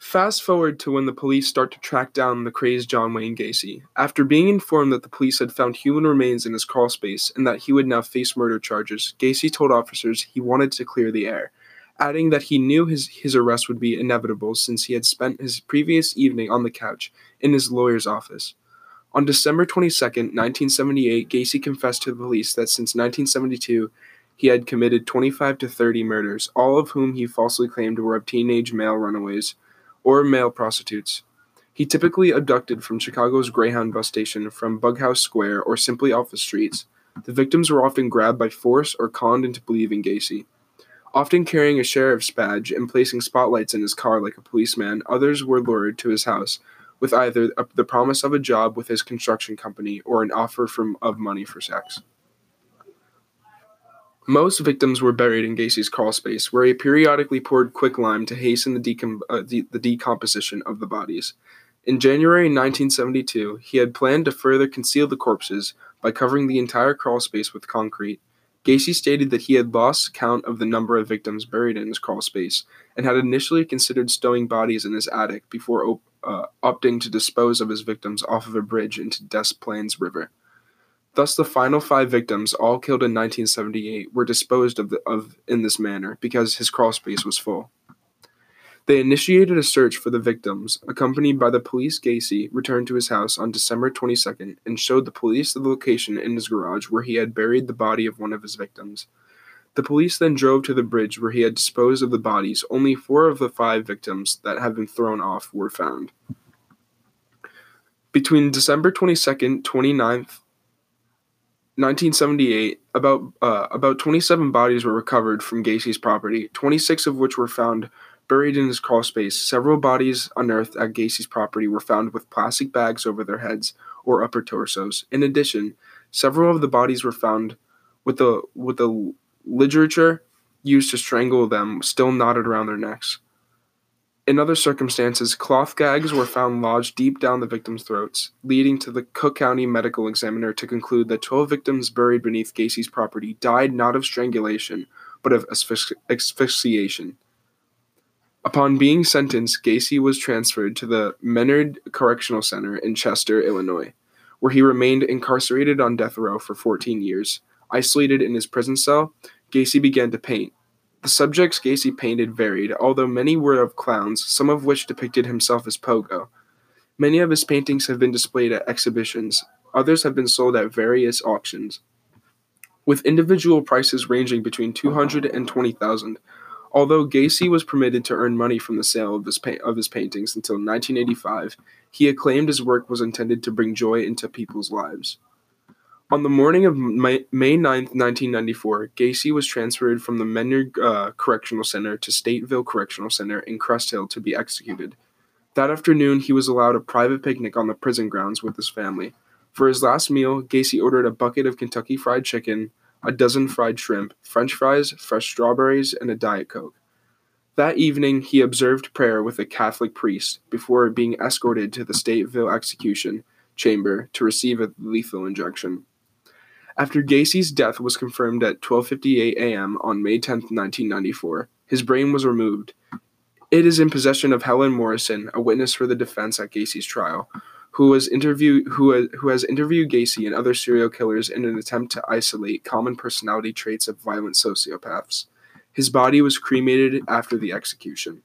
Fast forward to when the police start to track down the crazed John Wayne Gacy. After being informed that the police had found human remains in his crawl space and that he would now face murder charges, Gacy told officers he wanted to clear the air, adding that he knew his, his arrest would be inevitable since he had spent his previous evening on the couch in his lawyer's office. On December 22, 1978, Gacy confessed to the police that since 1972, he had committed 25 to 30 murders, all of whom he falsely claimed were of teenage male runaways or male prostitutes. He typically abducted from Chicago's Greyhound bus station from Bughouse Square or simply off the streets. The victims were often grabbed by force or conned into believing Gacy. Often carrying a sheriff's badge and placing spotlights in his car like a policeman, others were lured to his house with either the promise of a job with his construction company or an offer from, of money for sex. Most victims were buried in Gacy's crawl space, where he periodically poured quicklime to hasten the, decom- uh, de- the decomposition of the bodies. In January 1972, he had planned to further conceal the corpses by covering the entire crawl space with concrete. Gacy stated that he had lost count of the number of victims buried in his crawl space and had initially considered stowing bodies in his attic before op- uh, opting to dispose of his victims off of a bridge into Des Plaines River. Thus, the final five victims, all killed in 1978, were disposed of, the, of in this manner because his crawl space was full. They initiated a search for the victims. Accompanied by the police, Gacy returned to his house on December 22nd and showed the police the location in his garage where he had buried the body of one of his victims. The police then drove to the bridge where he had disposed of the bodies. Only four of the five victims that had been thrown off were found. Between December 22nd, 29th, 1978, about uh, about 27 bodies were recovered from Gacy's property, 26 of which were found buried in his crawl space. Several bodies unearthed at Gacy's property were found with plastic bags over their heads or upper torsos. In addition, several of the bodies were found with the with the ligature used to strangle them still knotted around their necks. In other circumstances, cloth gags were found lodged deep down the victims' throats, leading to the Cook County medical examiner to conclude that 12 victims buried beneath Gacy's property died not of strangulation, but of asphyxiation. Upon being sentenced, Gacy was transferred to the Menard Correctional Center in Chester, Illinois, where he remained incarcerated on death row for 14 years. Isolated in his prison cell, Gacy began to paint, the subjects Gacy painted varied, although many were of clowns, some of which depicted himself as Pogo. Many of his paintings have been displayed at exhibitions, others have been sold at various auctions, with individual prices ranging between 200 and 20,000. Although Gacy was permitted to earn money from the sale of his, pa- of his paintings until 1985, he acclaimed his work was intended to bring joy into people's lives. On the morning of May, May 9th, 1994, Gacy was transferred from the Menard uh, Correctional Center to Stateville Correctional Center in Crest Hill to be executed. That afternoon, he was allowed a private picnic on the prison grounds with his family. For his last meal, Gacy ordered a bucket of Kentucky Fried Chicken, a dozen fried shrimp, french fries, fresh strawberries, and a Diet Coke. That evening, he observed prayer with a Catholic priest before being escorted to the Stateville execution chamber to receive a lethal injection. After Gacy's death was confirmed at 12:58 a.m. on May 10, 1994, his brain was removed. It is in possession of Helen Morrison, a witness for the defense at Gacy's trial, who was interview who has, who has interviewed Gacy and other serial killers in an attempt to isolate common personality traits of violent sociopaths. His body was cremated after the execution.